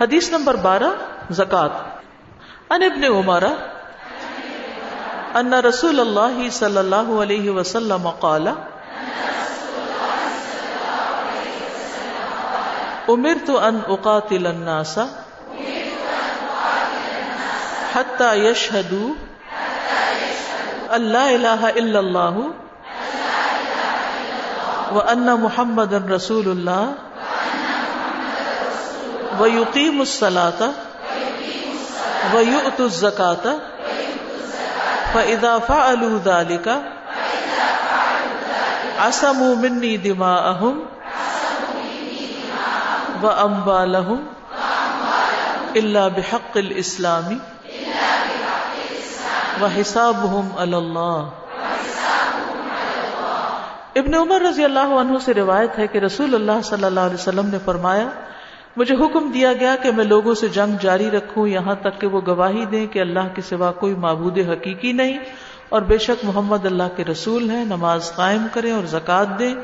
حدیث نمبر بارہ، زکات۔ ان ابن عمر، ان رسول اللہ صلی اللہ علیہ وسلم قال امرت ان اقاتل الناس حتى يشهدوا ان لا اله الا الله وان محمد رسول الله ويقيم الصلاه ويؤتوا الزكاه فاذا فعلوا ذلك عصموا مني دماءهم واموالهم الا بحق الاسلام وحسابهم على الله ابن عمر رضی اللہ عنہ سے روایت ہے کہ رسول اللہ صلی اللہ علیہ وسلم نے فرمایا مجھے حکم دیا گیا کہ میں لوگوں سے جنگ جاری رکھوں، یہاں تک کہ وہ گواہی دیں کہ اللہ کے سوا کوئی معبود حقیقی نہیں اور بے شک محمد اللہ کے رسول ہیں، نماز قائم کریں اور زکات دیں۔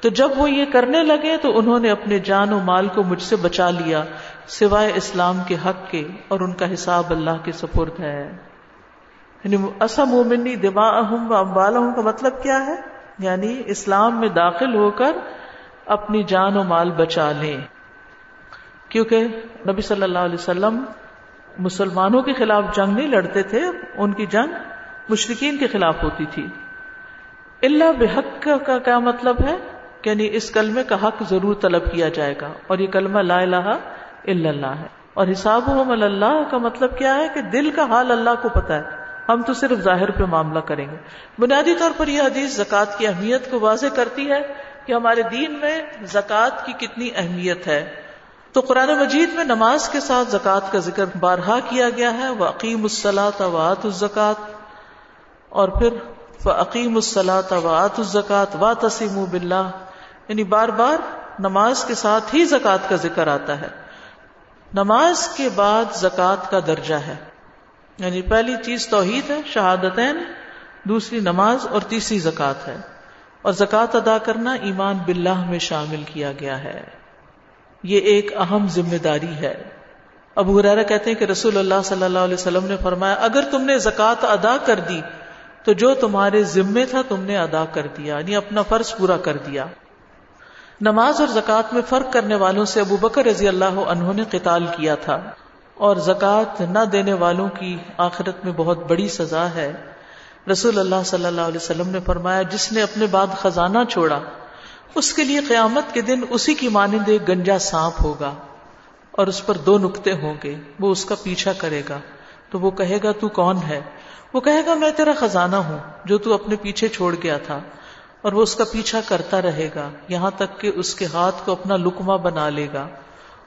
تو جب وہ یہ کرنے لگے تو انہوں نے اپنے جان و مال کو مجھ سے بچا لیا، سوائے اسلام کے حق کے اور ان کا حساب اللہ کے سپرد ہے۔ یعنی مومنی دما اہم و امبال کا مطلب کیا ہے؟ یعنی اسلام میں داخل ہو کر اپنی جان و مال بچا لیں۔ کیونکہ نبی صلی اللہ علیہ وسلم مسلمانوں کے خلاف جنگ نہیں لڑتے تھے، ان کی جنگ مشرقین کے خلاف ہوتی تھی۔ اللہ بحق کا کیا مطلب ہے یعنی اس کلمے کا حق ضرور طلب کیا جائے گا۔ اور یہ کلمہ لا الہ الا اللہ ہے۔ اور حساب اللہ کا مطلب کیا ہے کہ دل کا حال اللہ کو پتا ہے۔ ہم تو صرف ظاہر پہ معاملہ کریں گے۔ بنیادی طور پر یہ حدیث زکوٰۃ کی اہمیت کو واضح کرتی ہے کہ ہمارے دین میں زکوٰۃ کی کتنی اہمیت ہے۔ تو قرآن مجید میں نماز کے ساتھ زکوٰۃ کا ذکر بارہا کیا گیا ہے وہ عقیم الصلاۃ وات الزکات اور پھر عقیم الصلاۃ وات الزکات و تسیم بلّہ یعنی بار بار نماز کے ساتھ ہی زکوٰۃ کا ذکر آتا ہے۔ نماز کے بعد زکوٰۃ کا درجہ ہے۔ یعنی پہلی چیز توحید ہے، شہادتین، دوسری نماز اور تیسری زکوٰۃ ہے۔ اور زکوٰۃ ادا کرنا ایمان باللہ میں شامل کیا گیا ہے۔ یہ ایک اہم ذمہ داری ہے۔ ابو حرارا کہتے ہیں کہ رسول اللہ صلی اللہ علیہ وسلم نے فرمایا، اگر تم نے زکوٰۃ ادا کر دی، تو جو تمہارے ذمے تھا تم نے ادا کر دیا یعنی اپنا فرض پورا کر دیا۔ نماز اور زکوٰۃ میں فرق کرنے والوں سے ابو بکر رضی اللہ عنہ نے قتال کیا تھا۔ اور زکوٰۃ نہ دینے والوں کی آخرت میں بہت بڑی سزا ہے۔ رسول اللہ صلی اللہ علیہ وسلم نے فرمایا، جس نے اپنے بعد خزانہ چھوڑا اس کے لیے قیامت کے دن اسی کی مانند ایک گنجا سانپ ہوگا اور اس پر دو نقطے ہوں گے، وہ اس کا پیچھا کرے گا۔ تو وہ کہے گا، تو کون ہے؟ وہ کہے گا، میں تیرا خزانہ ہوں جو تو اپنے پیچھے چھوڑ گیا تھا اور وہ اس کا پیچھا کرتا رہے گا، یہاں تک کہ اس کے ہاتھ کو اپنا لکما بنا لے گا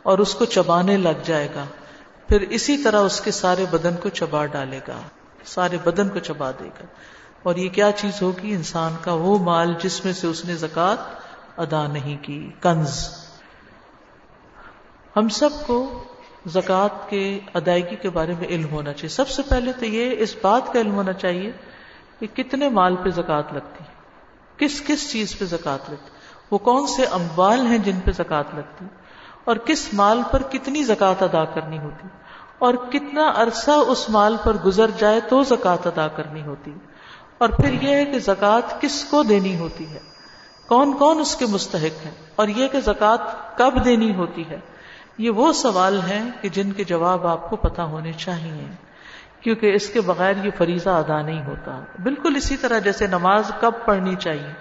اور اس کو چبانے لگ جائے گا۔ پھر اسی طرح اس کے سارے بدن کو چبا ڈالے گا۔ سارے بدن کو چبا دے گا۔ اور یہ کیا چیز ہوگی؟ انسان کا وہ مال جس میں سے اس نے زکات ادا نہیں کی، کنز۔ ہم سب کو زکوٰۃ کے ادائیگی کے بارے میں علم ہونا چاہیے۔ سب سے پہلے تو یہ اس بات کا علم ہونا چاہیے کہ کتنے مال پہ زکوٰۃ لگتی کس کس چیز پہ زکوٰۃ لگتی وہ کون سے اموال ہیں جن پہ زکوٰۃ لگتی اور کس مال پر کتنی زکوٰۃ ادا کرنی ہوتی اور کتنا عرصہ اس مال پر گزر جائے تو زکوٰۃ ادا کرنی ہوتی اور پھر یہ ہے کہ زکوٰۃ کس کو دینی ہوتی ہے؟ کون کون اس کے مستحق ہیں اور یہ کہ زکوٰۃ کب دینی ہوتی ہے؟ یہ وہ سوال ہیں کہ جن کے جواب آپ کو پتا ہونے چاہیے، کیونکہ اس کے بغیر یہ فریضہ ادا نہیں ہوتا۔ بالکل اسی طرح جیسے نماز کب پڑھنی چاہیے،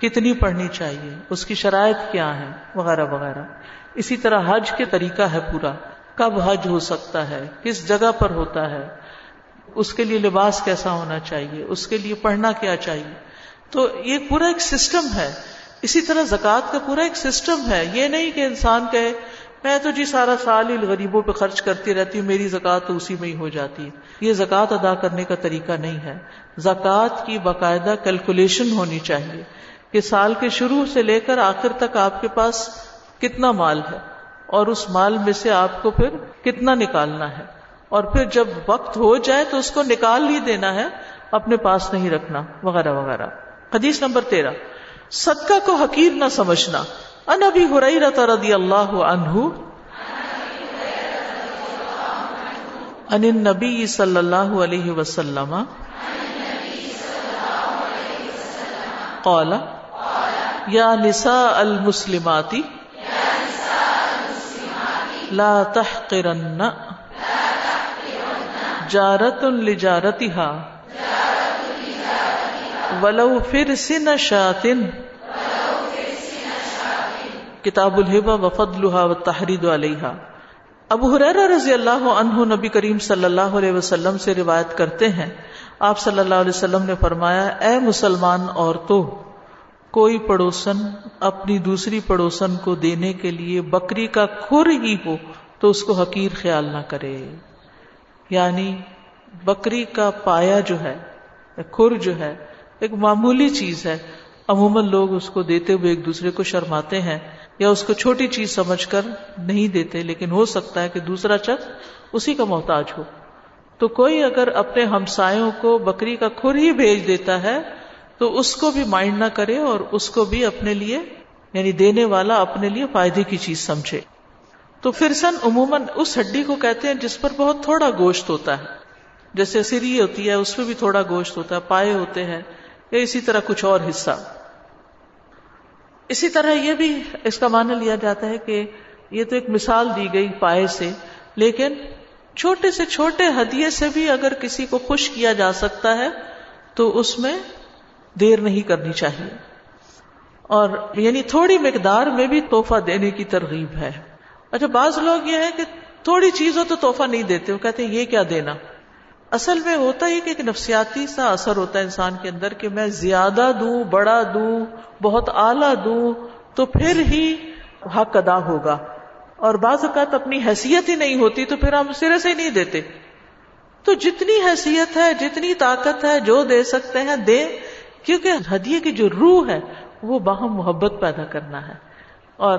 کتنی پڑھنی چاہیے، اس کی شرائط کیا ہے وغیرہ وغیرہ۔ اسی طرح حج کے طریقہ ہے پورا۔ کب حج ہو سکتا ہے، کس جگہ پر ہوتا ہے، اس کے لیے لباس کیسا ہونا چاہیے، اس کے لیے پڑھنا کیا چاہیے۔ تو یہ پورا ایک سسٹم ہے۔ اسی طرح زکوٰۃ کا پورا ایک سسٹم ہے۔ یہ نہیں کہ انسان کہے، میں تو جی سارا سال ہی غریبوں پہ خرچ کرتی رہتی ہوں، میری زکات تو اسی میں ہی ہو جاتی ہے۔ یہ زکات ادا کرنے کا طریقہ نہیں ہے۔ زکوٰۃ کی باقاعدہ کیلکولیشن ہونی چاہیے کہ سال کے شروع سے لے کر آخر تک آپ کے پاس کتنا مال ہے اور اس مال میں سے آپ کو پھر کتنا نکالنا ہے۔ اور پھر جب وقت ہو جائے تو اس کو نکال ہی دینا ہے، اپنے پاس نہیں رکھنا، وغیرہ وغیرہ۔ حدیث نمبر تیرہ. صدقہ کو حقیر نہ سمجھنا. ان ابی رضی اللہ عنہ ان النبی صلی اللہ علیہ وسلم قال، یا نساء المسلماتی لا تحقرن. جارت لجارتها. ولو فرسن شاتن. کتاب الحبا وفضلها والتحرید علیہا. ابو حریرہ رضی اللہ عنہ نبی کریم صلی اللہ علیہ وسلم سے روایت کرتے ہیں، آپ صلی اللہ علیہ وسلم نے فرمایا، اے مسلمان عورتوں، کوئی پڑوسن اپنی دوسری پڑوسن کو دینے کے لیے بکری کا کھر ہی ہو تو اس کو حقیر خیال نہ کرے۔ یعنی بکری کا پایا جو ہے، کھر جو ہے ایک معمولی چیز ہے۔ عموماً لوگ اس کو دیتے ہوئے ایک دوسرے کو شرماتے ہیں یا اس کو چھوٹی چیز سمجھ کر نہیں دیتے، لیکن ہو سکتا ہے کہ دوسرا شخص اسی کا محتاج ہو۔ تو کوئی اگر اپنے ہمسایوں کو بکری کا کھر ہی بھیج دیتا ہے، تو اس کو بھی مائنڈ نہ کرے اور اس کو بھی اپنے لیے یعنی دینے والا اپنے لیے فائدے کی چیز سمجھے۔ تو پھر سن عموماً اس ہڈی کو کہتے ہیں جس پر بہت تھوڑا گوشت ہوتا ہے۔ جیسے سری ہوتی ہے، اس پہ بھی تھوڑا گوشت ہوتا ہے، پائے ہوتے ہیں۔ یا اسی طرح کچھ اور حصہ۔ اسی طرح یہ بھی اس کا معنی لیا جاتا ہے کہ یہ تو ایک مثال دی گئی پائے سے، لیکن چھوٹے سے چھوٹے ہدیے سے بھی اگر کسی کو خوش کیا جا سکتا ہے، تو اس میں دیر نہیں کرنی چاہیے۔ اور یعنی تھوڑی مقدار میں بھی توحفہ دینے کی ترغیب ہے۔ اچھا بعض لوگ یہ ہے کہ تھوڑی چیز ہو تو توحفہ نہیں دیتے، وہ کہتے ہیں یہ کیا دینا؟ اصل میں ہوتا ہی کہ ایک نفسیاتی سا اثر ہوتا ہے انسان کے اندر کہ میں زیادہ دوں، بڑا دوں، بہت اعلیٰ دوں، تو پھر ہی حق ادا ہوگا۔ اور بعض اوقات اپنی حیثیت ہی نہیں ہوتی تو پھر ہم سرے سے ہی نہیں دیتے۔ تو جتنی حیثیت ہے، جتنی طاقت ہے، جو دے سکتے ہیں، دے۔ کیونکہ ہدیے کی جو روح ہے، وہ باہم محبت پیدا کرنا ہے۔ اور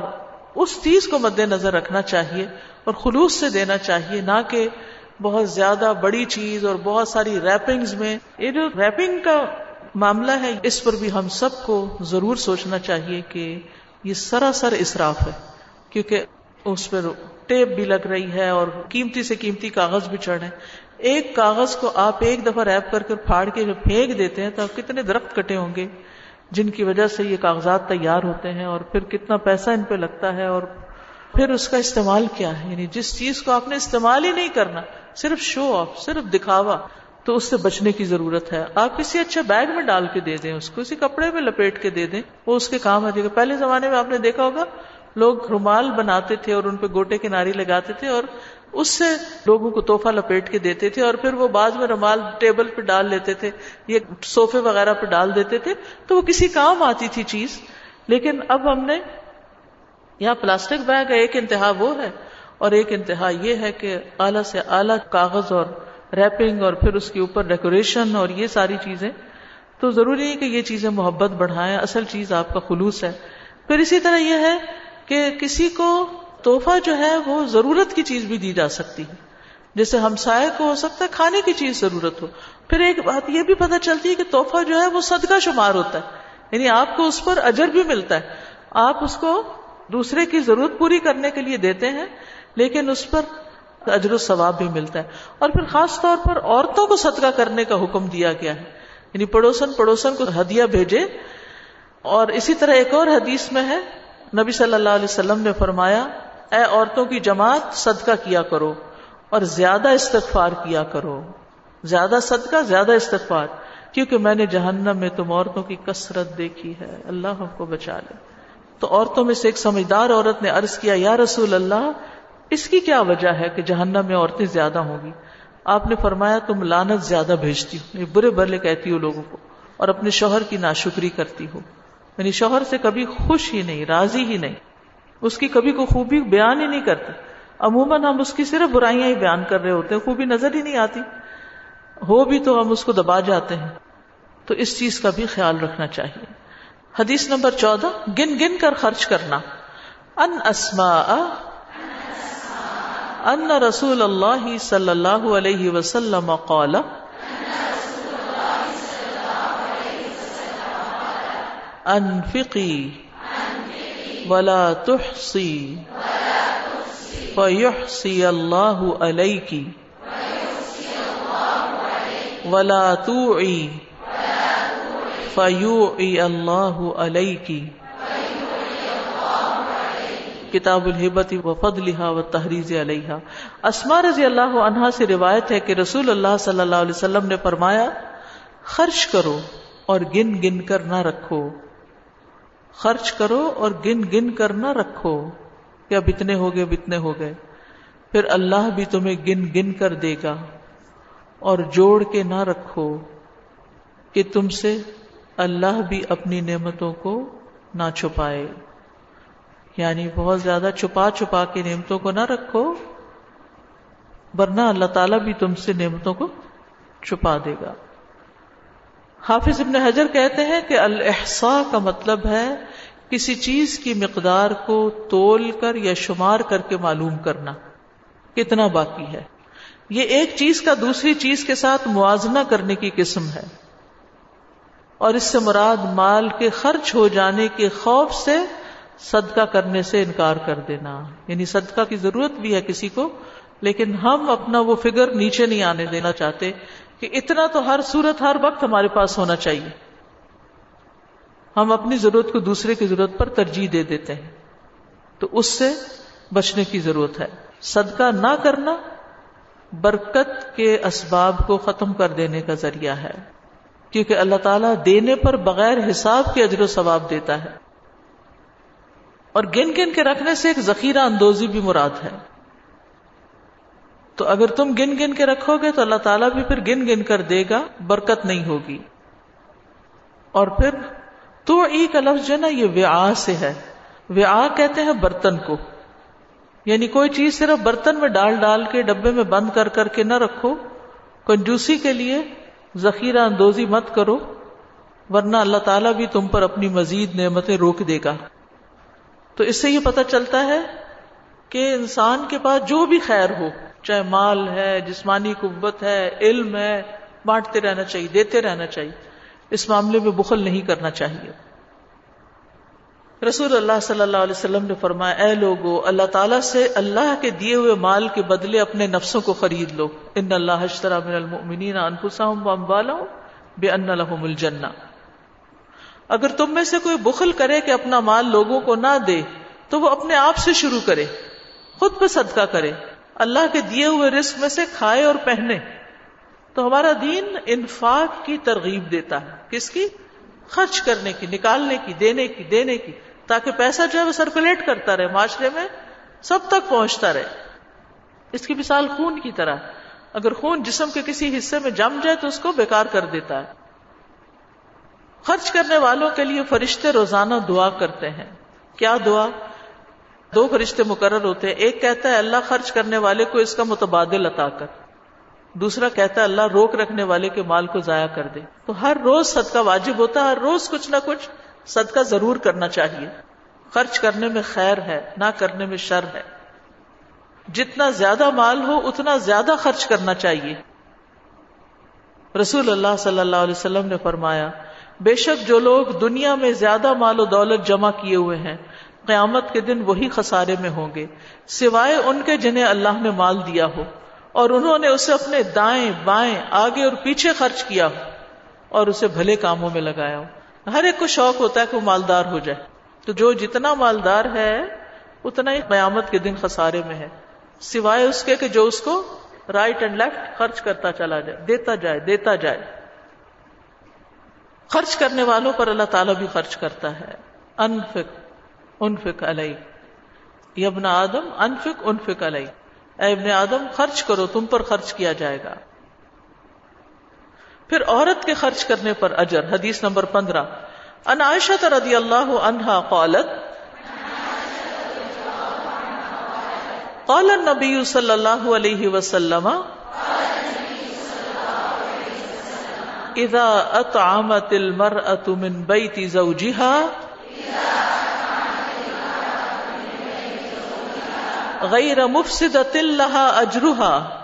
اس چیز کو مد نظر رکھنا چاہیے اور خلوص سے دینا چاہیے، نہ کہ بہت زیادہ بڑی چیز اور بہت ساری ریپنگ میں، یہ جو ریپنگ کا معاملہ ہے، اس پر بھی ہم سب کو ضرور سوچنا چاہیے کہ یہ سراسر اسراف ہے، کیونکہ اس پر ٹیپ بھی لگ رہی ہے اور قیمتی سے قیمتی کاغذ بھی چڑھ ہیں۔ ایک کاغذ کو آپ ایک دفعہ ریپ کر کے پھاڑ کے جب پھینک دیتے ہیں تو آپ کتنے درخت کٹے ہوں گے، جن کی وجہ سے یہ کاغذات تیار ہوتے ہیں اور پھر کتنا پیسہ ان پہ لگتا ہے اور پھر اس کا استعمال کیا ہے؟ یعنی جس چیز کو آپ نے استعمال ہی نہیں کرنا، صرف شو آف صرف دکھاوا، تو اس سے بچنے کی ضرورت ہے۔ آپ کسی اچھے بیگ میں ڈال کے دے دیں، اس کو کسی کپڑے میں لپیٹ کے دے دیں، وہ اس کے کام آ جائے گا پہلے زمانے میں آپ نے دیکھا ہوگا، لوگ رومال بناتے تھے اور ان پہ گوٹے کناری لگاتے تھے اور اس سے لوگوں کو توحفہ لپیٹ کے دیتے تھے اور پھر وہ بعد میں رومال ٹیبل پہ ڈال لیتے تھے یہ سوفے وغیرہ پہ ڈال دیتے تھے، تو وہ کسی کام آتی تھی چیز۔ لیکن اب ہم نے یہاں پلاسٹک بیگ ایک انتہا وہ ہے اور ایک انتہا یہ ہے کہ اعلی سے اعلی کاغذ اور ریپنگ اور پھر اس کے اوپر ڈیکوریشن اور یہ ساری چیزیں۔ تو ضروری ہے کہ یہ چیزیں محبت بڑھائیں، اصل چیز آپ کا خلوص ہے۔ پھر اسی طرح یہ ہے کہ کسی کو توحفہ جو ہے وہ ضرورت کی چیز بھی دی جا سکتی ہے۔ جیسے ہمسائے کو ہو سکتا ہے کھانے کی چیز ضرورت ہو۔ پھر ایک بات یہ بھی پتہ چلتی ہے کہ توحفہ جو ہے وہ صدقہ شمار ہوتا ہے۔ یعنی آپ کو اس پر اجر بھی ملتا ہے۔ آپ اس کو دوسرے کی ضرورت پوری کرنے کے لیے دیتے ہیں، لیکن اس پر اجر و ثواب بھی ملتا ہے۔ اور پھر خاص طور پر عورتوں کو صدقہ کرنے کا حکم دیا گیا ہے۔ یعنی پڑوسن پڑوسن کو ہدیہ بھیجے۔ اور اسی طرح ایک اور حدیث میں ہے، نبی صلی اللہ علیہ وسلم نے فرمایا، اے عورتوں کی جماعت، صدقہ کیا کرو اور زیادہ استغفار کیا کرو۔ زیادہ صدقہ، زیادہ استغفار۔ کیونکہ میں نے جہنم میں تم عورتوں کی کثرت دیکھی ہے۔ اللہ ہم کو بچا لے۔ تو عورتوں میں سے ایک سمجھدار عورت نے عرض کیا، یا رسول اللہ، اس کی کیا وجہ ہے کہ جہنم میں عورتیں زیادہ ہوں گی؟ آپ نے فرمایا، تم لانت زیادہ بھیجتی ہو یہ برے برے کہتی ہو لوگوں کو اور اپنے شوہر کی ناشکری کرتی ہو۔ یعنی شوہر سے کبھی خوش ہی نہیں، راضی ہی نہیں۔ اس کی کبھی کو خوبی بیان ہی نہیں کرتے عموماً ہم اس کی صرف برائیاں ہی بیان کر رہے ہوتے ہیں، خوبی نظر ہی نہیں آتی۔ ہو بھی تو ہم اس کو دبا جاتے ہیں۔ تو اس چیز کا بھی خیال رکھنا چاہیے۔ حدیث نمبر چودہ، گن گن کر خرچ کرنا۔ ان اسما ان رسول اللہ صلی اللہ علیہ وسلم قال۔ انفقی، ولا تحصی، فیحصی اللہ علیکی۔ ولا تو فیو اللہ علیہ کی کتاب الحبت و فد و تحریز علیہ اسما رضی اللہ عنہا سے روایت ہے کہ رسول اللہ صلی اللہ علیہ وسلم نے فرمایا، خرچ کرو اور گن گن کر نہ رکھو۔ خرچ کرو اور گن گن کر نہ رکھو کہ اب اتنے ہو گئے، اب اتنے ہو گئے۔ پھر اللہ بھی تمہیں گن گن کر دے گا اور جوڑ کے نہ رکھو کہ تم سے اللہ بھی اپنی نعمتوں کو نہ چھپائے۔ یعنی بہت زیادہ چھپا چھپا کے نعمتوں کو نہ رکھو، ورنہ اللہ تعالیٰ بھی تم سے نعمتوں کو چھپا دے گا۔ حافظ ابن حجر کہتے ہیں کہ الحسا کا مطلب ہے کسی چیز کی مقدار کو تول کر یا شمار کر کے معلوم کرنا، کتنا باقی ہے۔ یہ ایک چیز کا دوسری چیز کے ساتھ موازنہ کرنے کی قسم ہے۔ اور اس سے مراد مال کے خرچ ہو جانے کے خوف سے صدقہ کرنے سے انکار کر دینا۔ یعنی صدقہ کی ضرورت بھی ہے کسی کو، لیکن ہم اپنا وہ فگر نیچے نہیں آنے دینا چاہتے کہ اتنا تو ہر صورت، ہر وقت ہمارے پاس ہونا چاہیے۔ ہم اپنی ضرورت کو دوسرے کی ضرورت پر ترجیح دے دیتے ہیں۔ تو اس سے بچنے کی ضرورت ہے۔ صدقہ نہ کرنا برکت کے اسباب کو ختم کر دینے کا ذریعہ ہے۔ کیونکہ اللہ تعالیٰ دینے پر بغیر حساب کے اجر و ثواب دیتا ہے۔ اور گن گن کے رکھنے سے ایک ذخیرہ اندوزی بھی مراد ہے۔ تو اگر تم گن گن کے رکھو گے تو اللہ تعالیٰ بھی پھر گن گن کر دے گا، برکت نہیں ہوگی۔ اور پھر تو ای کا لفظ جو نا یہ ویا سے ہے۔ ویا کہتے ہیں برتن کو۔ یعنی کوئی چیز صرف برتن میں ڈال ڈال کے ڈبے میں بند کر کر کے نہ رکھو۔ کنجوسی کے لیے ذخیرہ اندوزی مت کرو، ورنہ اللہ تعالیٰ بھی تم پر اپنی مزید نعمتیں روک دے گا۔ تو اس سے یہ پتہ چلتا ہے کہ انسان کے پاس جو بھی خیر ہو، چاہے مال ہے، جسمانی قوت ہے، علم ہے، بانٹتے رہنا چاہیے، دیتے رہنا چاہیے۔ اس معاملے میں بخل نہیں کرنا چاہیے۔ رسول اللہ صلی اللہ علیہ وسلم نے فرمایا، اے لوگو، اللہ تعالیٰ سے اللہ کے دیے ہوئے مال کے بدلے اپنے نفسوں کو خرید لو۔ ان اللہ من المؤمنین انفسهم بے ان لهم الجنہ۔ اگر تم میں سے کوئی بخل کرے کہ اپنا مال لوگوں کو نہ دے، تو وہ اپنے آپ سے شروع کرے، خود پہ صدقہ کرے۔ اللہ کے دیے ہوئے رسک میں سے کھائے اور پہنے۔ تو ہمارا دین انفاق کی ترغیب دیتا ہے۔ کس کی؟ خرچ کرنے کی، نکالنے کی، دینے کی دینے کی۔ تاکہ پیسہ جو ہے وہ سرکولیٹ کرتا رہے، معاشرے میں سب تک پہنچتا رہے۔ اس کی مثال خون کی طرح۔ اگر خون جسم کے کسی حصے میں جم جائے تو اس کو بیکار کر دیتا ہے۔ خرچ کرنے والوں کے لیے فرشتے روزانہ دعا کرتے ہیں۔ کیا دعا؟ دو فرشتے مقرر ہوتے ہیں۔ ایک کہتا ہے، اللہ خرچ کرنے والے کو اس کا متبادل عطا کر۔ دوسرا کہتا ہے، اللہ روک رکھنے والے کے مال کو ضائع کر دے۔ تو ہر روز صدقہ واجب ہوتا ہے، ہر روز کچھ نہ کچھ صدقہ ضرور کرنا چاہیے۔ خرچ کرنے میں خیر ہے، نہ کرنے میں شر ہے۔ جتنا زیادہ مال ہو، اتنا زیادہ خرچ کرنا چاہیے۔ رسول اللہ صلی اللہ علیہ وسلم نے فرمایا، بے شک جو لوگ دنیا میں زیادہ مال و دولت جمع کیے ہوئے ہیں، قیامت کے دن وہی خسارے میں ہوں گے۔ سوائے ان کے جنہیں اللہ نے مال دیا ہو۔ اور انہوں نے اسے اپنے دائیں بائیں، آگے اور پیچھے خرچ کیا ہو۔ اور اسے بھلے کاموں میں لگایا ہو۔ ہر ایک کو شوق ہوتا ہے کہ وہ مالدار ہو جائے۔ تو جو جتنا مالدار ہے، اتنا ہی قیامت کے دن خسارے میں ہے۔ سوائے اس کے کہ جو اس کو رائٹ اینڈ لیفٹ خرچ کرتا چلا جائے، دیتا جائے دیتا جائے۔ خرچ کرنے والوں پر اللہ تعالیٰ بھی خرچ کرتا ہے۔ انفک انفک علیہ ابن آدم انفک انفک علیہ اے ابن آدم، خرچ کرو، تم پر خرچ کیا جائے گا۔ پھر عورت کے خرچ کرنے پر اجر، حدیث نمبر پندرہ۔ ان عائشہ رضی اللہ عنہا قالت، قال النبی صلی اللہ علیہ وسلم، اذا اطعمت المرأة من بيت زوجها غير مفسدة لها اجرها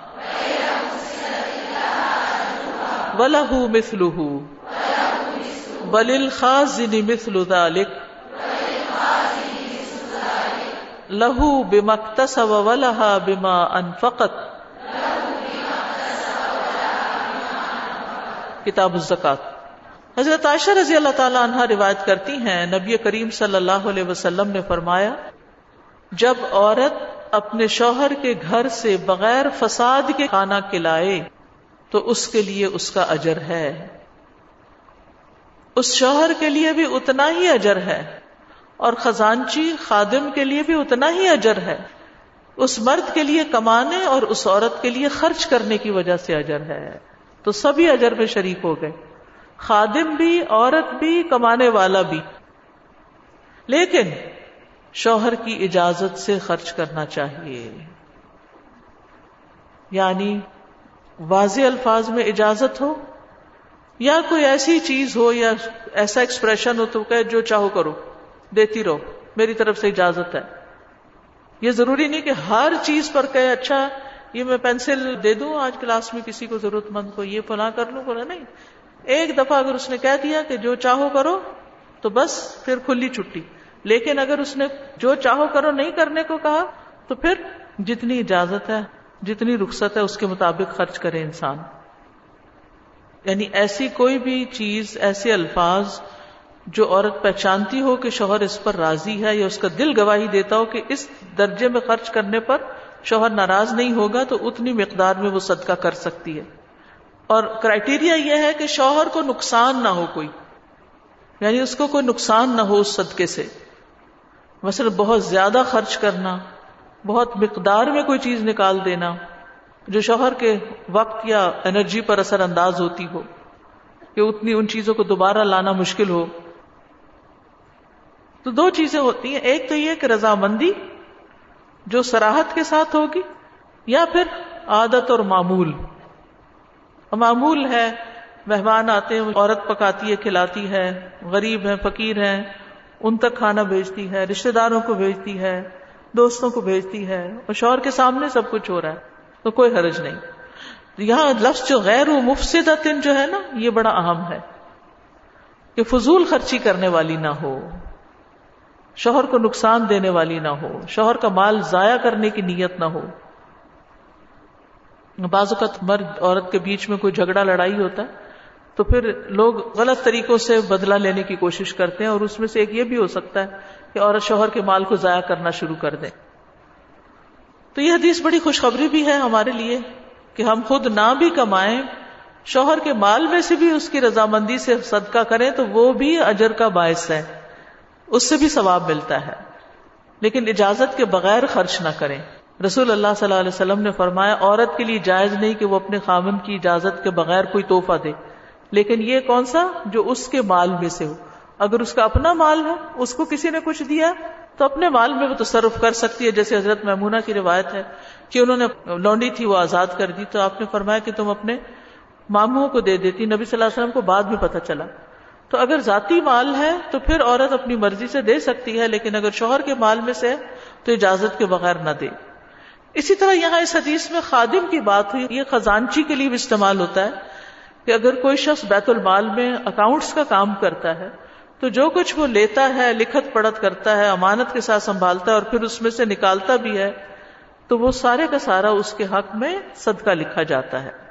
وله مثله بل الخازن مثل ذلك له بما اكتسب ولها بما انفقت کتاب الزکات حضرت عائشہ رضی اللہ تعالی عنہ روایت کرتی ہیں، نبی کریم صلی اللہ علیہ وسلم نے فرمایا، جب عورت اپنے شوہر کے گھر سے بغیر فساد کے کھانا کھلائے تو اس کے لیے اس کا اجر ہے۔ اس شوہر کے لیے بھی اتنا ہی اجر ہے اور خزانچی خادم کے لیے بھی اتنا ہی اجر ہے۔ اس مرد کے لیے کمانے اور اس عورت کے لیے خرچ کرنے کی وجہ سے اجر ہے۔ تو سبھی اجر میں شریک ہو گئے۔ خادم بھی، عورت بھی، کمانے والا بھی۔ لیکن شوہر کی اجازت سے خرچ کرنا چاہیے۔ یعنی واضح الفاظ میں اجازت ہو یا کوئی ایسی چیز ہو یا ایسا ایکسپریشن ہو تو کہ جو چاہو کرو، دیتی رہو، میری طرف سے اجازت ہے۔ یہ ضروری نہیں کہ ہر چیز پر کہ اچھا یہ میں پینسل دے دوں، آج کلاس میں کسی کو ضرورت مند کو یہ فلاں کر لوں بولا نہیں۔ ایک دفعہ اگر اس نے کہہ دیا کہ جو چاہو کرو، تو بس پھر کھلی چھٹی۔ لیکن اگر اس نے جو چاہو کرو نہیں کرنے کو کہا، تو پھر جتنی اجازت ہے جتنی رخصت ہے اس کے مطابق خرچ کرے انسان۔ یعنی ایسی کوئی بھی چیز، ایسے الفاظ جو عورت پہچانتی ہو کہ شوہر اس پر راضی ہے یا اس کا دل گواہی دیتا ہو کہ اس درجے میں خرچ کرنے پر شوہر ناراض نہیں ہوگا تو اتنی مقدار میں وہ صدقہ کر سکتی ہے۔ اور کرائٹیریا یہ ہے کہ شوہر کو نقصان نہ ہو کوئی۔ یعنی اس کو کوئی نقصان نہ ہو اس صدقے سے۔ مثلا بہت زیادہ خرچ کرنا۔ بہت مقدار میں کوئی چیز نکال دینا جو شوہر کے وقت یا انرجی پر اثر انداز ہوتی ہو کہ اتنی ان چیزوں کو دوبارہ لانا مشکل ہو۔ تو دو چیزیں ہوتی ہیں، ایک تو یہ کہ رضامندی جو سراہد کے ساتھ ہوگی یا پھر عادت اور معمول۔ معمول ہے، مہمان آتے ہیں، عورت پکاتی ہے، کھلاتی ہے، غریب ہیں، فقیر ہیں، ان تک کھانا بھیجتی ہے رشتے داروں کو بھیجتی ہے۔ دوستوں کو بھیجتی ہے اور شوہر کے سامنے سب کچھ ہو رہا ہے، تو کوئی حرج نہیں۔ یہاں لفظ جو غیر و مفصد جو ہے نا، یہ بڑا اہم ہے کہ فضول خرچی کرنے والی نہ ہو، شوہر کو نقصان دینے والی نہ ہو، شوہر کا مال ضائع کرنے کی نیت نہ ہو۔ بعض اوقات مرد، عورت کے بیچ میں کوئی جھگڑا، لڑائی ہوتا ہے تو پھر لوگ غلط طریقوں سے بدلہ لینے کی کوشش کرتے ہیں اور اس میں سے ایک یہ بھی ہو سکتا ہے کہ عورت شوہر کے مال کو ضائع کرنا شروع کر دے۔ تو یہ حدیث بڑی خوشخبری بھی ہے ہمارے لیے کہ ہم خود نہ بھی کمائیں، شوہر کے مال میں سے بھی اس کی رضامندی سے صدقہ کریں تو وہ بھی اجر کا باعث ہے۔ اس سے بھی ثواب ملتا ہے۔ لیکن اجازت کے بغیر خرچ نہ کریں۔ رسول اللہ صلی اللہ علیہ وسلم نے فرمایا، عورت کے لیے جائز نہیں کہ وہ اپنے خامن کی اجازت کے بغیر کوئی توحفہ دے۔ لیکن یہ کون سا؟ جو اس کے مال میں سے ہو۔ اگر اس کا اپنا مال ہے، اس کو کسی نے کچھ دیا، تو اپنے مال میں وہ تصرف کر سکتی ہے۔ جیسے حضرت محمونہ کی روایت ہے کہ انہوں نے لونڈی تھی، وہ آزاد کر دی۔ تو آپ نے فرمایا کہ تم اپنے ماموں کو دے دیتی۔ نبی صلی اللہ علیہ وسلم کو بعد میں پتہ چلا۔ تو اگر ذاتی مال ہے، تو پھر عورت اپنی مرضی سے دے سکتی ہے، لیکن اگر شوہر کے مال میں سے تو اجازت کے بغیر نہ دے۔ اسی طرح یہاں اس حدیث میں خادم کی بات ہوئی۔ یہ خزانچی کے لیے بھی استعمال ہوتا ہے۔ کہ اگر کوئی شخص بیت المال میں اکاؤنٹس کا کام کرتا ہے، تو جو کچھ وہ لیتا ہے، لکھت پڑھت کرتا ہے، امانت کے ساتھ سنبھالتا ہے اور پھر اس میں سے نکالتا بھی ہے، تو وہ سارے کا سارا اس کے حق میں صدقہ لکھا جاتا ہے۔